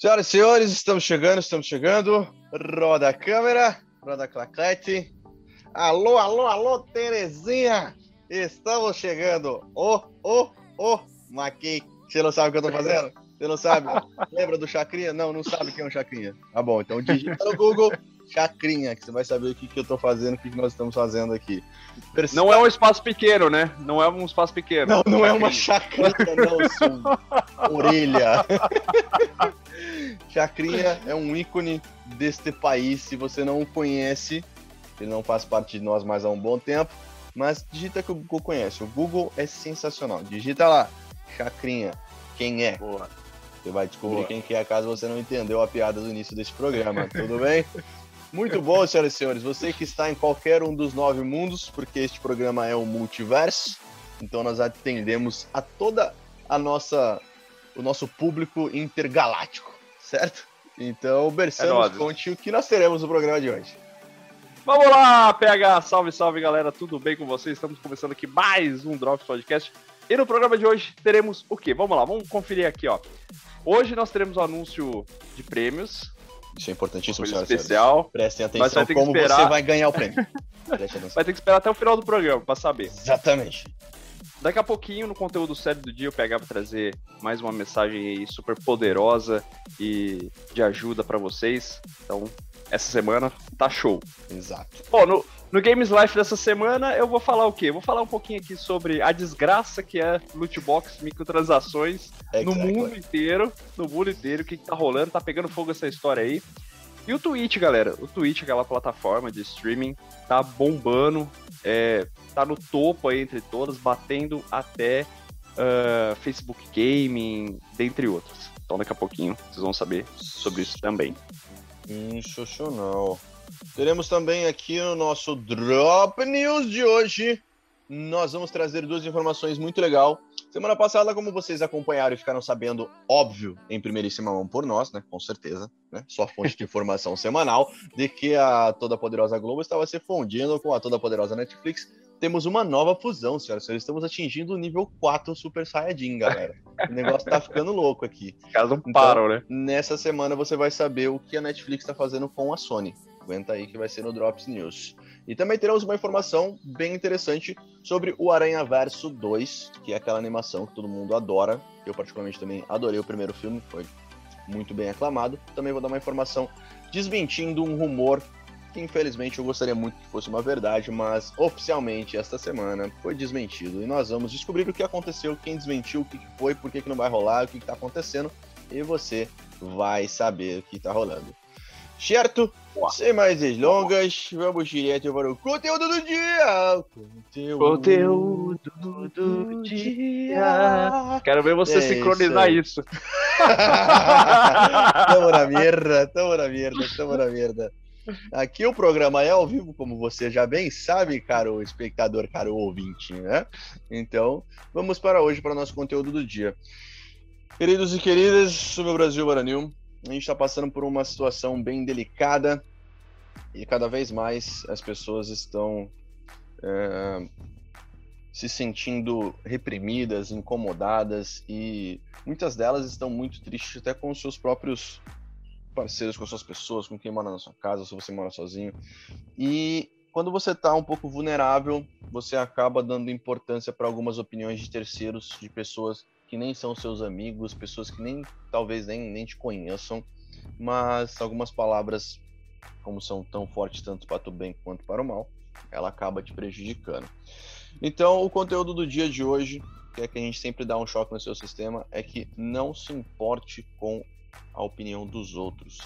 Senhoras e senhores, estamos chegando, estamos chegando. Roda a câmera, roda a claquete. Alô, alô, alô, Terezinha! Estamos chegando. Ô, ô, ô, Maqui. Você não sabe o que eu tô fazendo? Você não sabe? Lembra do Chacrinha? Não, não sabe quem é um Chacrinha. Tá bom, então digita no Google Chacrinha, que você vai saber o que, que eu tô fazendo, o que, que nós estamos fazendo aqui. Não é um espaço pequeno, né? Não é um espaço pequeno. Não, não é uma chacrinha, não, orelha. Chacrinha é um ícone deste país. Se você não o conhece, ele não faz parte de nós mais há um bom tempo, mas digita que o Google conhece. O Google é sensacional. Digita lá, Chacrinha, quem é? Boa. Você vai descobrir Boa. quem que é caso você não entendeu a piada do início desse programa, tudo bem? Muito bom, senhoras e senhores. Você que está em qualquer um dos nove mundos, porque este programa é um multiverso, então nós atendemos a toda a nossa, o nosso público intergaláctico, certo? Então, Berçano, é conte o que nós teremos no programa de hoje. Vamos lá, PH! Salve, salve, galera! Tudo bem com vocês? Estamos começando aqui mais um Drops Podcast. E no programa de hoje teremos o quê? Vamos lá, vamos conferir aqui, ó. Hoje nós teremos o um anúncio de prêmios, isso é importantíssimo, senhoras especial. Prestem atenção como esperar... você vai ganhar o prêmio. vai ter que esperar até o final do programa para saber. Exatamente. Daqui a pouquinho, no conteúdo sério do dia, eu pegava trazer mais uma mensagem aí super poderosa e de ajuda para vocês. Então, essa semana tá show. Exato. Bom, no, no Games Life dessa semana, eu vou falar o quê? Eu vou falar um pouquinho aqui sobre a desgraça que é loot box, microtransações exactly. no mundo inteiro. No mundo inteiro, o que, que tá rolando, tá pegando fogo essa história aí. E o Twitch, galera, o Twitch, aquela plataforma de streaming, tá bombando, é, tá no topo aí entre todas, batendo até uh, Facebook Gaming, dentre outras. Então daqui a pouquinho vocês vão saber sobre isso também. Sensacional. Teremos também aqui no nosso Drop News de hoje, nós vamos trazer duas informações muito legal. Semana passada, como vocês acompanharam e ficaram sabendo, óbvio, em primeiríssima mão por nós, né? Com certeza, né? Sua fonte de informação semanal, de que a Toda Poderosa Globo estava se fundindo com a Toda Poderosa Netflix. Temos uma nova fusão, senhoras e senhores. Estamos atingindo o nível 4 Super Saiyajin, galera. O negócio tá ficando louco aqui. Os caras não então, param, né? Nessa semana você vai saber o que a Netflix está fazendo com a Sony. Aguenta aí que vai ser no Drops News. E também teremos uma informação bem interessante sobre o Aranha Verso 2, que é aquela animação que todo mundo adora. Eu, particularmente, também adorei o primeiro filme, foi muito bem aclamado. Também vou dar uma informação desmentindo um rumor que, infelizmente, eu gostaria muito que fosse uma verdade, mas oficialmente esta semana foi desmentido. E nós vamos descobrir o que aconteceu, quem desmentiu, o que foi, por que, que não vai rolar, o que está acontecendo. E você vai saber o que está rolando. Certo? Sem mais delongas, vamos direto para o conteúdo do dia! Conteúdo, conteúdo do dia! Quero ver você é sincronizar isso. isso. tamo na merda, tamo na merda, tamo na merda. Aqui o programa é ao vivo, como você já bem sabe, caro espectador, caro ouvinte, né? Então, vamos para hoje, para o nosso conteúdo do dia. Queridos e queridas, sou meu Brasil Baranil a gente está passando por uma situação bem delicada e cada vez mais as pessoas estão é, se sentindo reprimidas, incomodadas e muitas delas estão muito tristes até com os seus próprios parceiros, com as suas pessoas, com quem mora na sua casa, se você mora sozinho. E quando você está um pouco vulnerável, você acaba dando importância para algumas opiniões de terceiros, de pessoas que nem são seus amigos, pessoas que nem talvez nem, nem te conheçam, mas algumas palavras, como são tão fortes tanto para o bem quanto para o mal, ela acaba te prejudicando. Então, o conteúdo do dia de hoje, que é que a gente sempre dá um choque no seu sistema, é que não se importe com a opinião dos outros.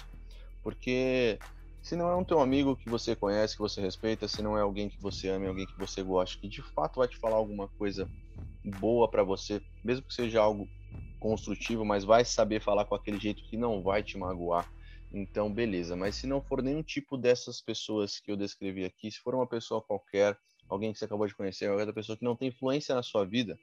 Porque se não é um teu amigo que você conhece, que você respeita, se não é alguém que você ama, alguém que você gosta, que de fato vai te falar alguma coisa boa para você, mesmo que seja algo construtivo, mas vai saber falar com aquele jeito que não vai te magoar. Então, beleza. Mas se não for nenhum tipo dessas pessoas que eu descrevi aqui, se for uma pessoa qualquer, alguém que você acabou de conhecer, qualquer pessoa que não tem influência na sua vida,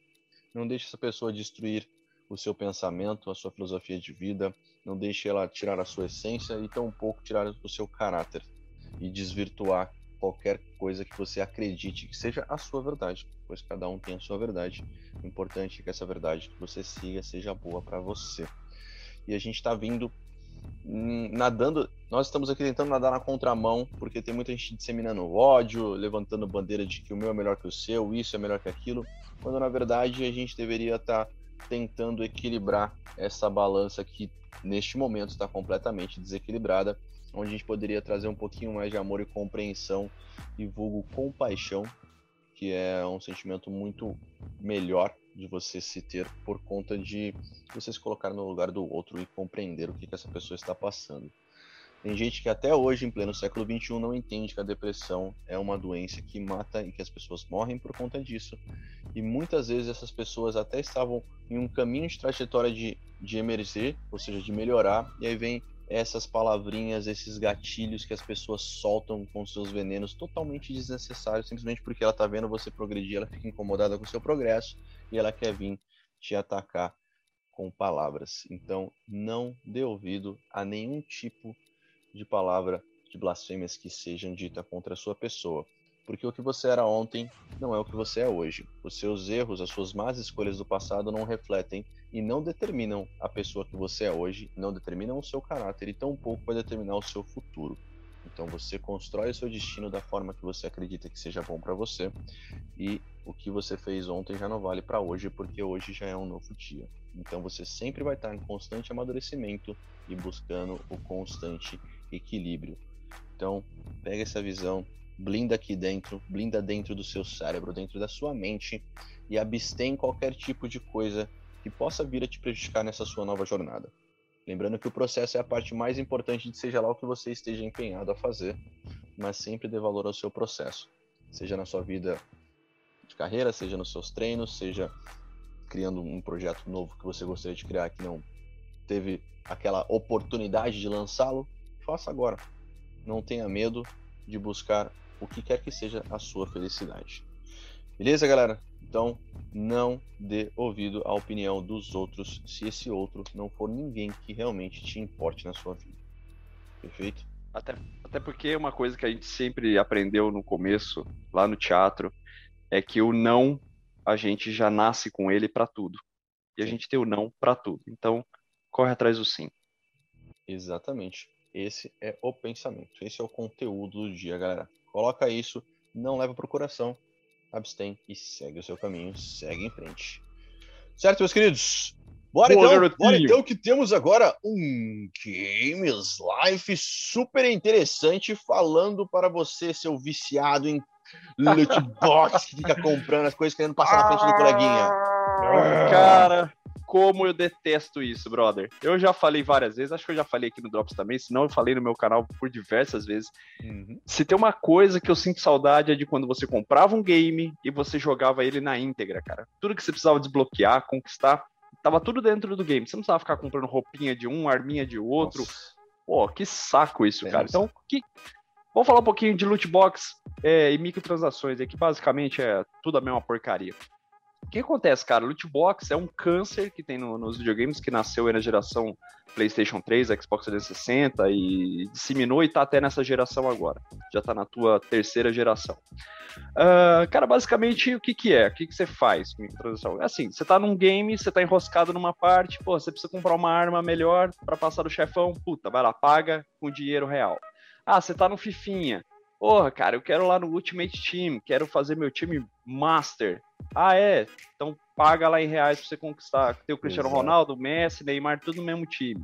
não deixe essa pessoa destruir o seu pensamento, a sua filosofia de vida, não deixe ela tirar a sua essência e tampouco tirar o seu caráter e desvirtuar qualquer coisa que você acredite que seja a sua verdade, pois cada um tem a sua verdade. O importante é que essa verdade que você siga seja boa para você. E a gente está vindo hum, nadando, nós estamos aqui tentando nadar na contramão, porque tem muita gente disseminando ódio, levantando bandeira de que o meu é melhor que o seu, isso é melhor que aquilo, quando na verdade a gente deveria estar tá tentando equilibrar essa balança que neste momento está completamente desequilibrada, onde a gente poderia trazer um pouquinho mais de amor e compreensão e vulgo compaixão, que é um sentimento muito melhor de você se ter por conta de você se colocar no lugar do outro e compreender o que, que essa pessoa está passando. Tem gente que até hoje, em pleno século XXI, não entende que a depressão é uma doença que mata e que as pessoas morrem por conta disso. E muitas vezes essas pessoas até estavam em um caminho de trajetória de, de emerger, ou seja, de melhorar, e aí vem essas palavrinhas, esses gatilhos que as pessoas soltam com seus venenos totalmente desnecessários, simplesmente porque ela tá vendo você progredir, ela fica incomodada com o seu progresso e ela quer vir te atacar com palavras. Então, não dê ouvido a nenhum tipo de palavra de blasfêmias que sejam ditas contra a sua pessoa. Porque o que você era ontem não é o que você é hoje. Os seus erros, as suas más escolhas do passado não refletem e não determinam a pessoa que você é hoje, não determinam o seu caráter e tampouco vai determinar o seu futuro. Então você constrói o seu destino da forma que você acredita que seja bom para você e o que você fez ontem já não vale para hoje porque hoje já é um novo dia. Então você sempre vai estar em constante amadurecimento e buscando o constante equilíbrio. Então, pega essa visão, blinda aqui dentro, blinda dentro do seu cérebro, dentro da sua mente e abstém qualquer tipo de coisa que possa vir a te prejudicar nessa sua nova jornada. Lembrando que o processo é a parte mais importante de seja lá o que você esteja empenhado a fazer, mas sempre dê valor ao seu processo, seja na sua vida de carreira, seja nos seus treinos, seja criando um projeto novo que você gostaria de criar que não teve aquela oportunidade de lançá-lo, faça agora. Não tenha medo de buscar o que quer que seja a sua felicidade. Beleza, galera? Então, não dê ouvido à opinião dos outros se esse outro não for ninguém que realmente te importe na sua vida. Perfeito? Até, até porque uma coisa que a gente sempre aprendeu no começo, lá no teatro, é que o não a gente já nasce com ele para tudo. E a gente tem o não para tudo. Então, corre atrás do sim. Exatamente. Esse é o pensamento, esse é o conteúdo do dia, galera. Coloca isso, não leva pro coração, abstém e segue o seu caminho, segue em frente. Certo, meus queridos? Bora Boa, então, bora então que temos agora um Games Life super interessante falando para você, seu viciado em loot box, que fica comprando as coisas querendo passar na frente do coleguinha. Cara, como eu detesto isso, brother. Eu já falei várias vezes, acho que eu já falei aqui no Drops também, senão eu falei no meu canal por diversas vezes. Uhum. Se tem uma coisa que eu sinto saudade é de quando você comprava um game e você jogava ele na íntegra, cara. Tudo que você precisava desbloquear, conquistar, tava tudo dentro do game. Você não precisava ficar comprando roupinha de um, arminha de outro. Nossa. Pô, que saco isso, cara. Então, que... vamos falar um pouquinho de loot box é, e microtransações, é que basicamente é tudo a mesma porcaria. Que acontece, cara? Loot box é um câncer que tem no, nos videogames que nasceu na geração PlayStation 3, Xbox 360 e disseminou e tá até nessa geração agora. Já tá na tua terceira geração. Uh, cara, basicamente, o que que é? O que que você faz com microtransação? É assim, você tá num game, você tá enroscado numa parte, pô, você precisa comprar uma arma melhor para passar do chefão, puta, vai lá, paga com dinheiro real. Ah, você tá no Fifinha, Porra, cara, eu quero lá no Ultimate Team, quero fazer meu time Master. Ah, é? Então paga lá em reais pra você conquistar. Ter o Cristiano Exato. Ronaldo, Messi, Neymar, tudo no mesmo time.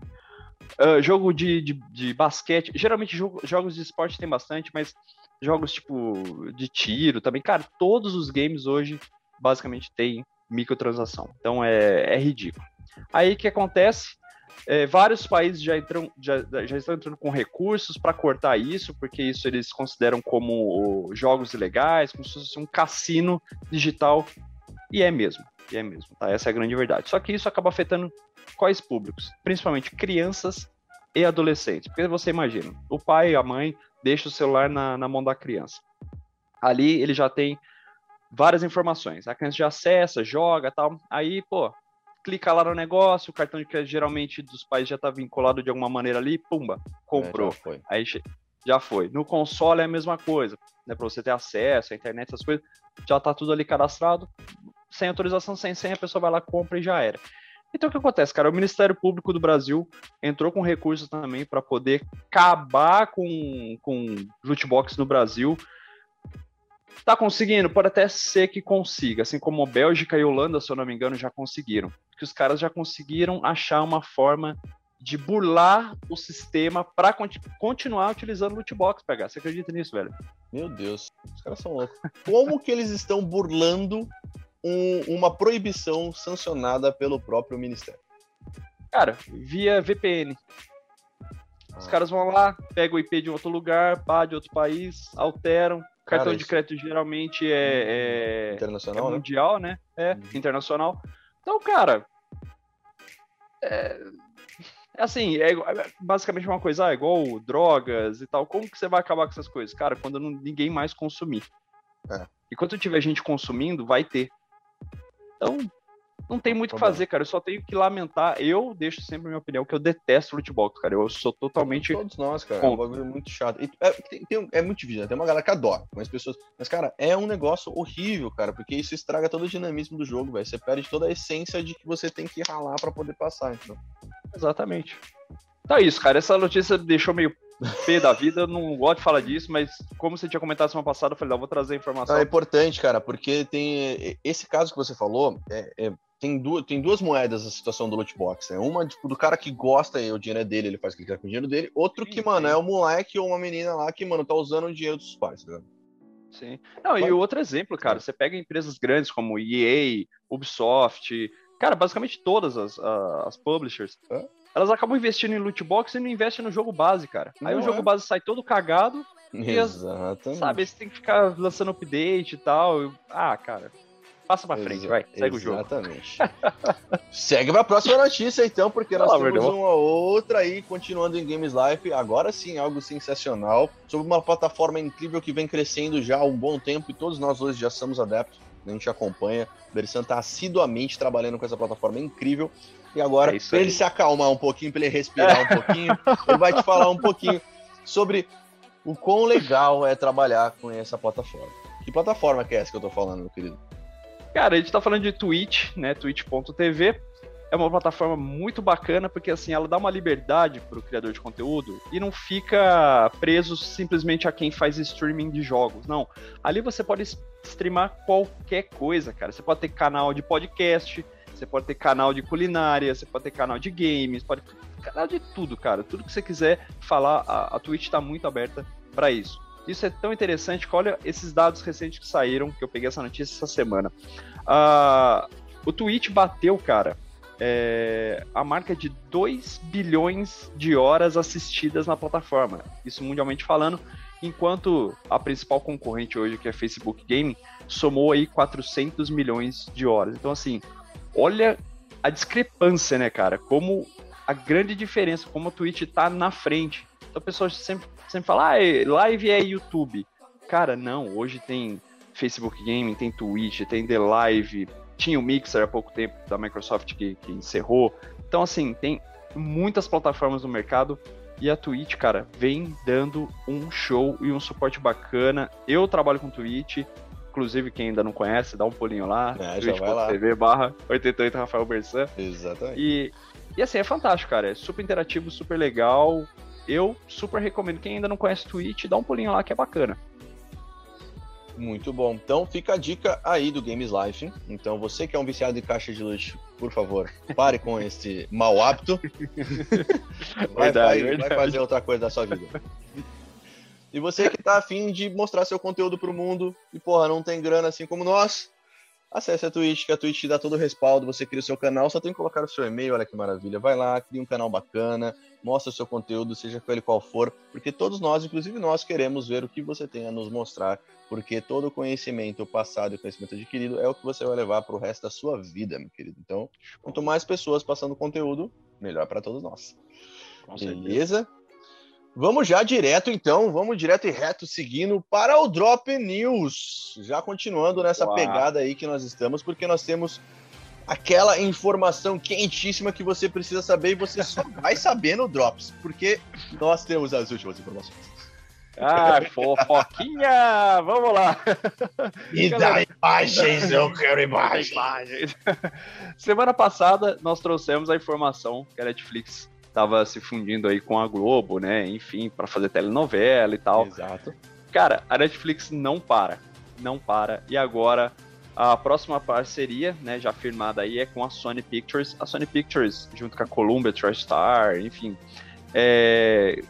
Uh, jogo de, de, de, basquete. Geralmente jogo, jogos de esporte tem bastante, mas jogos tipo de tiro também. Cara, todos os games hoje basicamente tem microtransação. Então é, é ridículo. Aí o que acontece? É, vários países já, entram, já, já estão entrando com recursos para cortar isso, porque isso eles consideram como jogos ilegais, como se fosse um cassino digital. E é mesmo, e é mesmo, tá? Essa é a grande verdade. Só que isso acaba afetando quais públicos? Principalmente crianças e adolescentes. Porque você imagina, o pai e a mãe deixam o celular na, na mão da criança. Ali ele já tem várias informações. A criança já acessa, joga tal. Aí, pô, clica lá no negócio, o cartão de crédito geralmente dos pais já está vinculado de alguma maneira ali, pumba, comprou. É, já foi. Aí já foi. No console é a mesma coisa, né? Para você ter acesso à internet, essas coisas, já está tudo ali cadastrado, sem autorização, sem senha, a pessoa vai lá, compra e já era. Então o que acontece, cara? O Ministério Público do Brasil entrou com recursos também para poder acabar com, com lootbox no Brasil. Tá conseguindo? Pode até ser que consiga, assim como Bélgica e Holanda, se eu não me engano, já conseguiram. Que os caras já conseguiram achar uma forma de burlar o sistema para continu continuar utilizando loot box, pegar. Você acredita nisso, velho? Meu Deus, os caras são loucos. Como que eles estão burlando um, uma proibição sancionada pelo próprio ministério? Cara, via VPN. Os ah. caras vão lá, pegam o IP de outro lugar, pá, de outro país, alteram. Cara, Cartão de crédito geralmente é, é internacional, é né? mundial, né? É, uhum. internacional. Então, cara, é, é assim, é, é basicamente uma coisa, ah, igual drogas e tal. Como que você vai acabar com essas coisas? Cara, quando não, ninguém mais consumir. É. Enquanto tiver gente consumindo, vai ter. Então, não tem muito o que fazer, cara. Eu só tenho que lamentar. Eu deixo sempre a minha opinião que eu detesto lootbox, cara. Eu sou totalmente. Todos nós, cara. É um bagulho muito chato. E, é, tem, tem, é muito difícil. Né? Tem uma galera que adora, mas pessoas. Mas, cara, é um negócio horrível, cara, porque isso estraga todo o dinamismo do jogo, velho. Você perde toda a essência de que você tem que ralar para poder passar, então. Exatamente. Tá isso, cara. Essa notícia deixou meio pé da vida, eu não gosto de falar disso, mas como você tinha comentado semana passada, eu falei, não, vou trazer a informação. é importante, cara, porque tem esse caso que você falou, é, é, tem, duas, tem duas moedas a situação do loot box. Né? Uma, tipo, do cara que gosta e o dinheiro é dele, ele faz o que ele quer com o dinheiro dele. Outro sim, que, mano, sim. é o moleque ou uma menina lá que, mano, tá usando o dinheiro dos pais, tá Sim. Não, e outro exemplo, cara, você pega empresas grandes como EA, Ubisoft, cara, basicamente todas as, as publishers, é? elas acabam investindo em loot box e não investem no jogo base, cara. Aí não o jogo é. base sai todo cagado. Exatamente. E, sabe, você tem que ficar lançando update e tal. Ah, cara. Passa pra frente, vai. Segue o jogo. Exatamente. Segue pra próxima notícia, então, porque nós temos uma outra aí, continuando em Games Life. Agora sim, algo sensacional. Sobre uma plataforma incrível que vem crescendo já há um bom tempo e todos nós hoje já somos adeptos. A gente acompanha. O Berissan tá assiduamente trabalhando com essa plataforma incrível. E agora, é para ele se acalmar um pouquinho, para ele respirar um pouquinho, ele vai te falar um pouquinho sobre o quão legal é trabalhar com essa plataforma. Que plataforma que é essa que eu tô falando, meu querido? Cara, a gente tá falando de Twitch, né? Twitch.tv. É uma plataforma muito bacana porque assim ela dá uma liberdade para o criador de conteúdo e não fica preso simplesmente a quem faz streaming de jogos. Não, ali você pode streamar qualquer coisa, cara. Você pode ter canal de podcast, você pode ter canal de culinária, você pode ter canal de games, pode canal de tudo, cara. Tudo que você quiser falar, a, a Twitch está muito aberta para isso. Isso é tão interessante que olha esses dados recentes que saíram, que eu peguei essa notícia essa semana. Uh, o Twitch bateu, cara, é, a marca de 2 bilhões de horas assistidas na plataforma. Isso mundialmente falando, enquanto a principal concorrente hoje, que é Facebook Gaming, somou aí 400 milhões de horas. Então, assim, olha a discrepância, né, cara? Como a grande diferença, como a Twitch tá na frente. Então, pessoas sempre, sempre falam, ah, live é YouTube. Cara, não, hoje tem Facebook Gaming, tem Twitch, tem The Live, tinha o Mixer há pouco tempo da Microsoft que, que encerrou. Então, assim, tem muitas plataformas no mercado e a Twitch, cara, vem dando um show e um suporte bacana. Eu trabalho com Twitch, Inclusive, quem ainda não conhece, dá um pulinho lá. É, twitch.tv barra 88 Rafael Bersan. Exatamente. E, e assim, é fantástico, cara. É super interativo, super legal. Eu super recomendo. Quem ainda não conhece Twitch, dá um pulinho lá que é bacana. Muito bom. Então fica a dica aí do Games Life. Então você que é um viciado em caixa de luxo, por favor, pare com esse mau hábito. vai, verdade, vai, verdade. vai fazer outra coisa da sua vida. E você que tá afim de mostrar seu conteúdo pro mundo e, porra, não tem grana assim como nós, acesse a Twitch, que a Twitch te dá todo o respaldo, você cria o seu canal, só tem que colocar o seu e-mail, olha que maravilha. Vai lá, cria um canal bacana, mostra o seu conteúdo, seja ele qual for, porque todos nós, inclusive nós, queremos ver o que você tem a nos mostrar, porque todo o conhecimento passado e conhecimento adquirido é o que você vai levar pro resto da sua vida, meu querido. Então, quanto mais pessoas passando conteúdo, melhor para todos nós. Beleza? Vamos já direto, então, vamos direto e reto seguindo para o Drop News. Já continuando nessa Uau. pegada aí que nós estamos, porque nós temos aquela informação quentíssima que você precisa saber e você só vai saber no Drops, porque nós temos as últimas informações. Ah, fofoquinha! Vamos lá! Me dá imagens, eu quero imagens! Semana passada nós trouxemos a informação que a Netflix estava se fundindo aí com a Globo, né? Enfim, para fazer telenovela e tal. Exato. Cara, a Netflix não para. Não para. E agora a próxima parceria, né, já firmada aí, é com a Sony Pictures. A Sony Pictures, junto com a Columbia TriStar, enfim. É,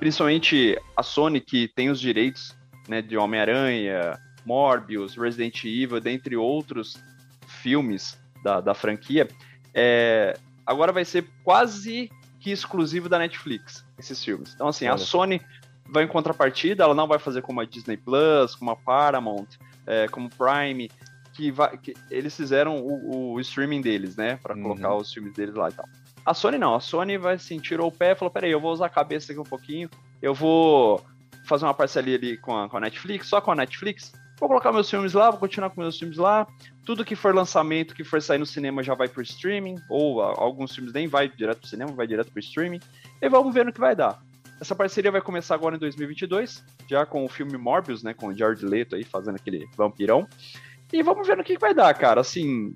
principalmente a Sony, que tem os direitos né, de Homem-Aranha, Morbius, Resident Evil, dentre outros filmes da, da franquia, é, agora vai ser quase que exclusivo da Netflix, esses filmes. Então, assim, Olha. a Sony vai em contrapartida, ela não vai fazer como a Disney Plus, como a Paramount, é, como Prime, que, vai, que eles fizeram o, o, streaming deles, né? Para uhum. colocar os filmes deles lá e tal. A Sony não, a Sony vai assim, tirou o pé e falou: peraí, eu vou usar a cabeça aqui um pouquinho, eu vou fazer uma parceria ali com a, com a Netflix, só com a Netflix. Vou colocar meus filmes lá, vou continuar com meus filmes lá. Tudo que for lançamento, que for sair no cinema já vai pro streaming, ou alguns filmes nem vai direto pro cinema, vai direto pro streaming. E vamos ver no que vai dar. Essa parceria vai começar agora em 2022, já com o filme Morbius, né, com o Jared Leto aí fazendo aquele vampirão. E vamos ver no que, vai dar, cara. Assim,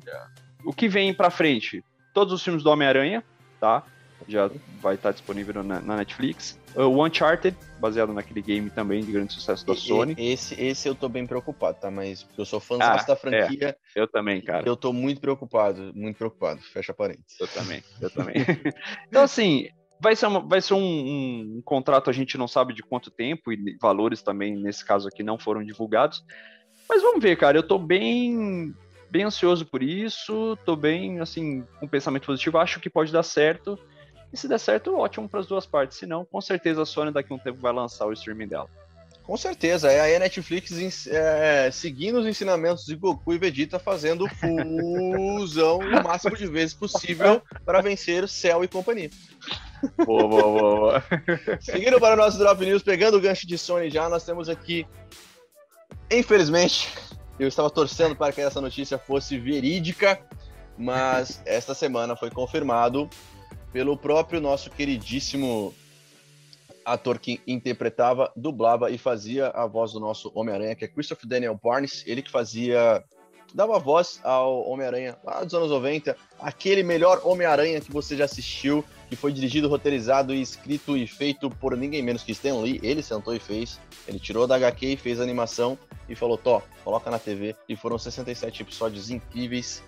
o que vem pra frente? Todos os filmes do Homem-Aranha, tá? Já vai estar disponível na, na, Netflix. O Uncharted, baseado naquele game também de grande sucesso da Sony. Esse, esse eu tô bem preocupado, tá? Mas eu sou fã ah, da franquia. É, eu também, cara. Eu tô muito preocupado, muito preocupado. Fecha parênteses. Eu também, eu também. então, assim, vai ser, uma, vai ser um, um, um, contrato, a gente não sabe de quanto tempo, e valores também, nesse caso aqui, não foram divulgados. Mas vamos ver, cara. Eu tô bem, bem ansioso por isso. Tô bem, assim, com um pensamento positivo. Acho que pode dar certo. E se der certo, ótimo para as duas partes. Se não, com certeza a Sony daqui a um tempo vai lançar o streaming dela. Com certeza, é a Netflix é, seguindo os ensinamentos de Goku e Vegeta, fazendo fusão o máximo de vezes possível para vencer o Cell e companhia. Boa, boa, boa, boa. Seguindo para o nosso Drop News, pegando o gancho de Sony já, nós temos aqui Infelizmente, eu estava torcendo para que essa notícia fosse verídica, mas esta semana foi confirmado pelo próprio nosso queridíssimo ator que interpretava, dublava e fazia a voz do nosso Homem-Aranha, que é Christopher Daniel Barnes, ele que fazia dava voz ao Homem-Aranha lá dos anos 90, aquele melhor Homem-Aranha que você já assistiu, que foi dirigido, roteirizado escrito e feito por ninguém menos que Stan Lee. Ele sentou e fez, ele tirou da HQ e fez a animação e falou: Tó, coloca na TV. E foram 67 episódios incríveis,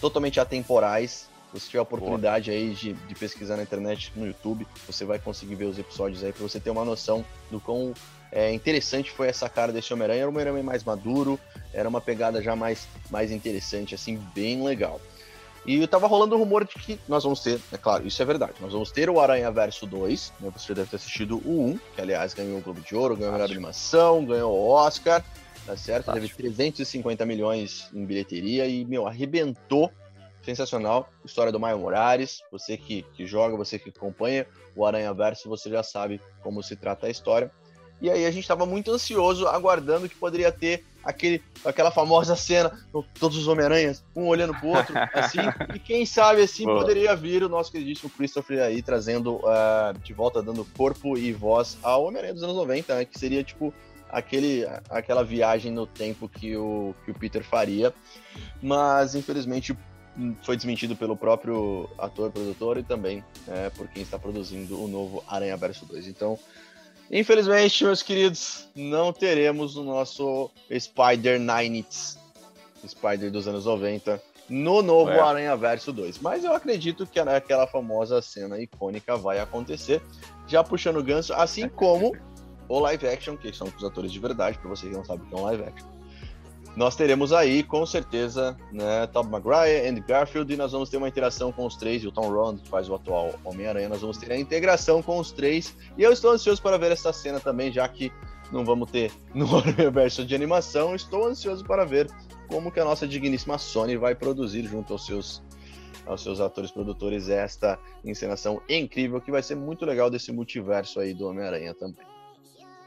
totalmente atemporais. Se você tiver a oportunidade Boa. aí de, de, pesquisar na internet, no YouTube, você vai conseguir ver os episódios aí para você ter uma noção do quão é, interessante foi essa cara desse Homem-Aranha. Era um Homem-Aranha mais maduro, era uma pegada já mais, mais interessante, assim, bem legal. E tava rolando o rumor de que nós vamos ter, é claro, isso é verdade, nós vamos ter o Aranha Verso 2, né? Você deve ter assistido o 1, que aliás ganhou o Globo de Ouro, ganhou a animação, ganhou o Oscar, tá certo? Teve 350 milhões em bilheteria e, meu, arrebentou. Sensacional. História do Maio Morales. Você que, que joga, você que acompanha o Aranha Verso, você já sabe como se trata a história. E aí a gente estava muito ansioso, aguardando que poderia ter aquele, aquela famosa cena, todos os Homem-Aranhas, um olhando pro outro, assim, e quem sabe assim Boa. poderia vir o nosso queridíssimo Christopher aí trazendo uh, de volta, dando corpo e voz ao Homem-Aranha dos anos 90, né, que seria tipo aquele, aquela viagem no tempo que o, que o Peter faria, mas infelizmente foi desmentido pelo próprio ator, produtor e também é, por quem está produzindo o novo Aranha Verso 2. Então, Infelizmente, meus queridos, não teremos o nosso Spider Nights, Spider dos anos 90, no novo é. Aranha Verso 2. Mas eu acredito que aquela famosa cena icônica vai acontecer, já puxando o ganso, assim como o live action, que são os atores de verdade, para vocês que não sabem o que é um live action nós teremos aí, com certeza, né, Tom Maguire, Andy Garfield, e nós vamos ter uma interação com os três, e o Tom Holland, que faz o atual Homem-Aranha, nós vamos ter a integração com os três, e eu estou ansioso para ver essa cena também, já que não vamos ter no universo de animação, estou ansioso para ver como que a nossa digníssima Sony vai produzir junto aos seus aos seus atores produtores esta encenação incrível que vai ser muito legal desse multiverso aí do Homem-Aranha também.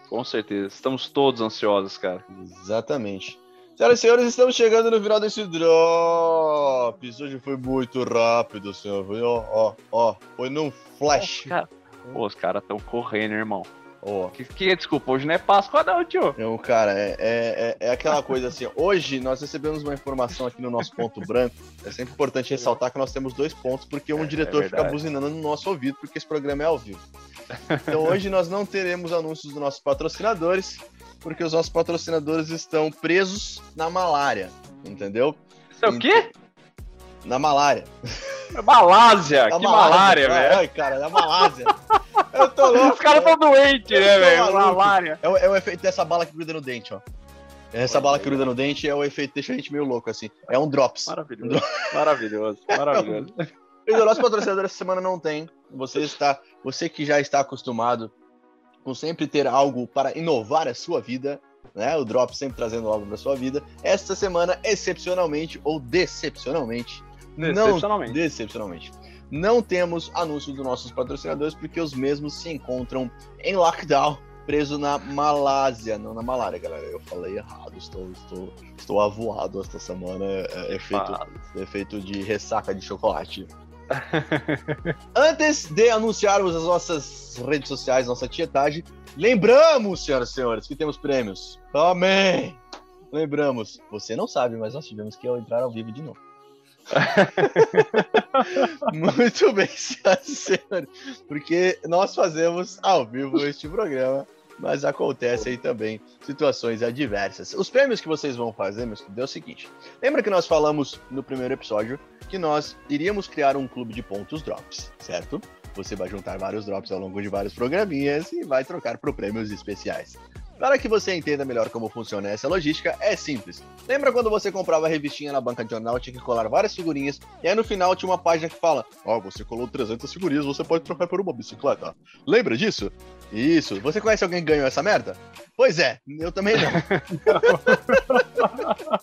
Com certeza, estamos todos ansiosos, cara. Exatamente. Senhoras e senhores, estamos chegando no final desse Drops. Hoje foi muito rápido, senhor. Ó, ó, ó. Foi num flash. Cara... Pô, os caras estão correndo, irmão. Oh. Que, que é desculpa, hoje não é Páscoa não, tio. Não, cara, é, é, é aquela coisa assim, hoje nós recebemos uma informação aqui no nosso ponto branco, é sempre importante ressaltar que nós temos dois pontos, porque um é, diretor é fica buzinando no nosso ouvido, porque esse programa é ao vivo. Então hoje nós não teremos anúncios dos nossos patrocinadores, porque os nossos patrocinadores estão presos na malária, entendeu? Isso é o quê? Na malária. Malásia, que malária, velho. Ai, cara, da Malásia. Eu tô louco. Os caras tão doentes, né, velho? Malária. É, é o efeito dessa bala que gruda no dente, ó. Essa bala que gruda no dente é o efeito deixa a gente meio louco, assim. É um drops. Maravilhoso. Um drops. Maravilhoso. Maravilhoso. E o nosso patrocinador essa semana não tem. Você está, você que já está acostumado com sempre ter algo para inovar a sua vida, né? O Drop sempre trazendo algo para sua vida. Esta semana, excepcionalmente ou decepcionalmente, decepcionalmente. não decepcionalmente. Não temos anúncios dos nossos patrocinadores porque os mesmos se encontram em lockdown, preso na Malásia, não na Malária, galera. Eu falei errado, estou estou estou avoado esta semana, é, é efeito, é efeito de ressaca de chocolate. Antes de anunciarmos as nossas redes sociais, nossa tietagem, lembramos, senhoras e senhores, que temos prêmios. Amém! Lembramos. Você não sabe, mas nós tivemos que entrar ao vivo de novo. Muito bem, senhoras e senhores, porque nós fazemos ao vivo este programa mas acontece aí também situações adversas. Os prêmios que vocês vão fazer, meus queridos, é o seguinte: lembra que nós falamos no primeiro episódio que nós iríamos criar um clube de pontos drops, certo? Você vai juntar vários drops ao longo de vários programinhas e vai trocar por prêmios especiais. Para que você entenda melhor como funciona essa logística, é simples. Lembra quando você comprava a revistinha na banca de jornal, tinha que colar várias figurinhas, e aí no final tinha uma página que fala: Ó, oh, você colou 300 figurinhas, você pode trocar por uma bicicleta. Lembra disso? Isso. Você conhece alguém que ganhou essa merda? Pois é, eu também não.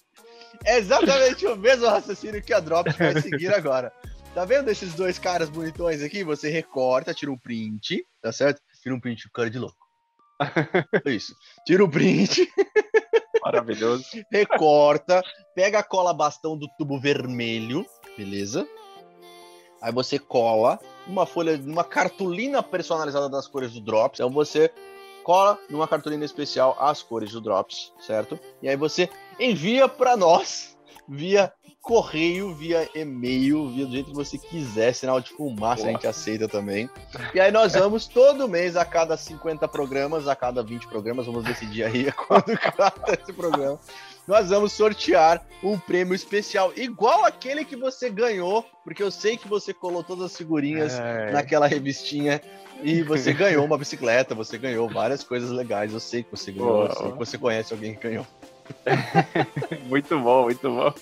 é exatamente o mesmo raciocínio que a Drops vai seguir agora. Tá vendo esses dois caras bonitões aqui? Você recorta, tira um print, tá certo? Tira um print, cara de louco. Isso. Tira o print. Maravilhoso. Recorta, pega a cola bastão do tubo vermelho, beleza? Aí você cola uma folha, uma cartolina personalizada das cores do Drops. Então você cola numa cartolina especial as cores do Drops, certo? E aí você envia para nós via correio, via e-mail, via do jeito que você quiser, sinal de fumaça Boa. a gente aceita também. E aí nós vamos todo mês, a cada 50 programas, a cada 20 programas, vamos decidir aí quando cada esse programa, nós vamos sortear um prêmio especial, igual aquele que você ganhou, porque eu sei que você colou todas as figurinhas é. naquela revistinha e você ganhou uma bicicleta, você ganhou várias coisas legais, eu sei que você ganhou, eu sei que você conhece alguém que ganhou. muito bom, muito bom.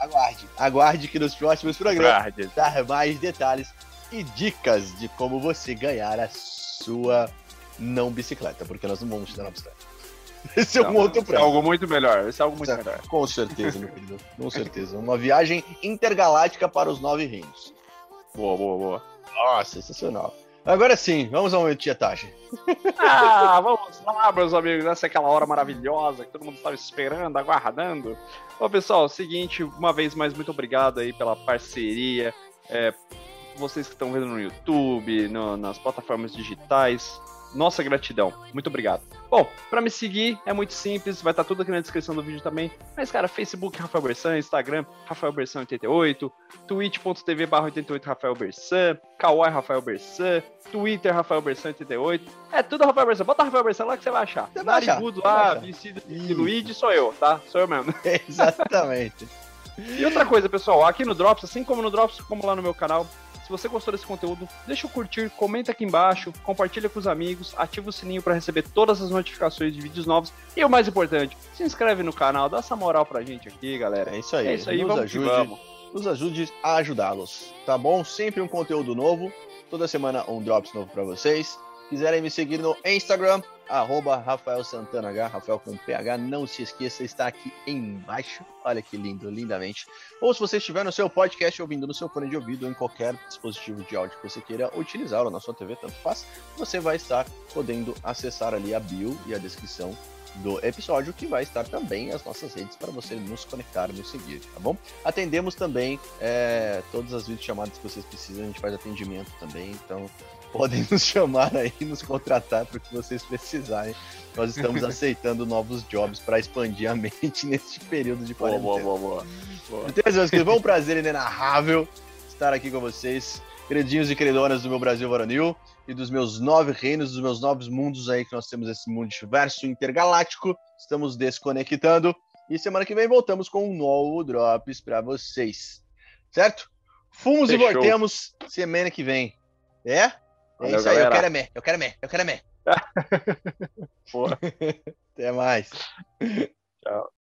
Aguarde. Aguarde que nos próximos programas dar mais detalhes e dicas de como você ganhar a sua não bicicleta, porque nós não vamos te dar uma bicicleta. Esse é um outro prêmio. É algo muito melhor. Esse é algo muito melhor. Com certeza, meu querido. Com certeza. Uma viagem intergaláctica para os nove reinos. Boa, boa, boa. Nossa, sensacional. Agora sim, vamos ao momento de tietagem. Ah, vamos lá, meus amigos. Essa é aquela hora maravilhosa que todo mundo estava esperando, aguardando. Bom, pessoal, é seguinte, uma vez mais, muito obrigado aí pela parceria. É, vocês que estão vendo no YouTube, no, nas plataformas digitais, nossa gratidão. Muito obrigado. Bom, para me seguir é muito simples, vai estar tá tudo aqui na descrição do vídeo também. Mas, cara, Facebook Rafael Bersan, Instagram Rafael Bersan 88, twitch.tv barra 88 Rafael Bersan, Kawaii Rafael Bersan, Twitter Rafael Bersan 88. É tudo Rafael Bersan. Bota Rafael Bersan lá que você vai achar. Você vai Narigudo lá, vestido de Luigi, sou eu, tá? Sou eu mesmo. Exatamente. e outra coisa, pessoal, aqui no Drops, assim como no Drops, como lá no meu canal, se você gostou desse conteúdo, deixa o curtir, comenta aqui embaixo, compartilha com os amigos, ativa o sininho para receber todas as notificações de vídeos novos e o mais importante, se inscreve no canal, dá essa moral pra gente aqui, galera. É isso aí. É isso aí, nos vamos ajude, vamos. Nos ajude a ajudá-los, tá bom? Sempre um conteúdo novo, toda semana um drops novo para vocês. Quiserem me seguir no Instagram, arroba Rafael Santana H, Rafael com PH, não se esqueça, está aqui embaixo. Olha que lindo, lindamente. Ou se você estiver no seu podcast ouvindo no seu fone de ouvido ou em qualquer dispositivo de áudio que você queira utilizar ou na sua TV, tanto faz, você vai estar podendo acessar ali a bio e a descrição do episódio, que vai estar também as nossas redes para você nos conectar, nos seguir, tá bom? Atendemos também é, todas as videochamadas que vocês precisam, a gente faz atendimento também, então podem nos chamar aí, nos contratar para o que vocês precisarem. Nós estamos aceitando novos jobs para expandir a mente neste período de quarentena. Boa, boa, boa. boa. Então, meus queridos, foi um prazer inenarrável estar aqui com vocês, queridinhos e queridonas do meu Brasil varonil e dos meus nove reinos, dos meus novos mundos aí que nós temos esse multiverso intergaláctico. Estamos desconectando e semana que vem voltamos com um novo Drops para vocês. Certo? Fumos Fechou. e voltemos semana que vem. É? É isso aí, galera. eu quero é mé, eu quero é mé, eu quero é mé. Porra. Até mais. Tchau.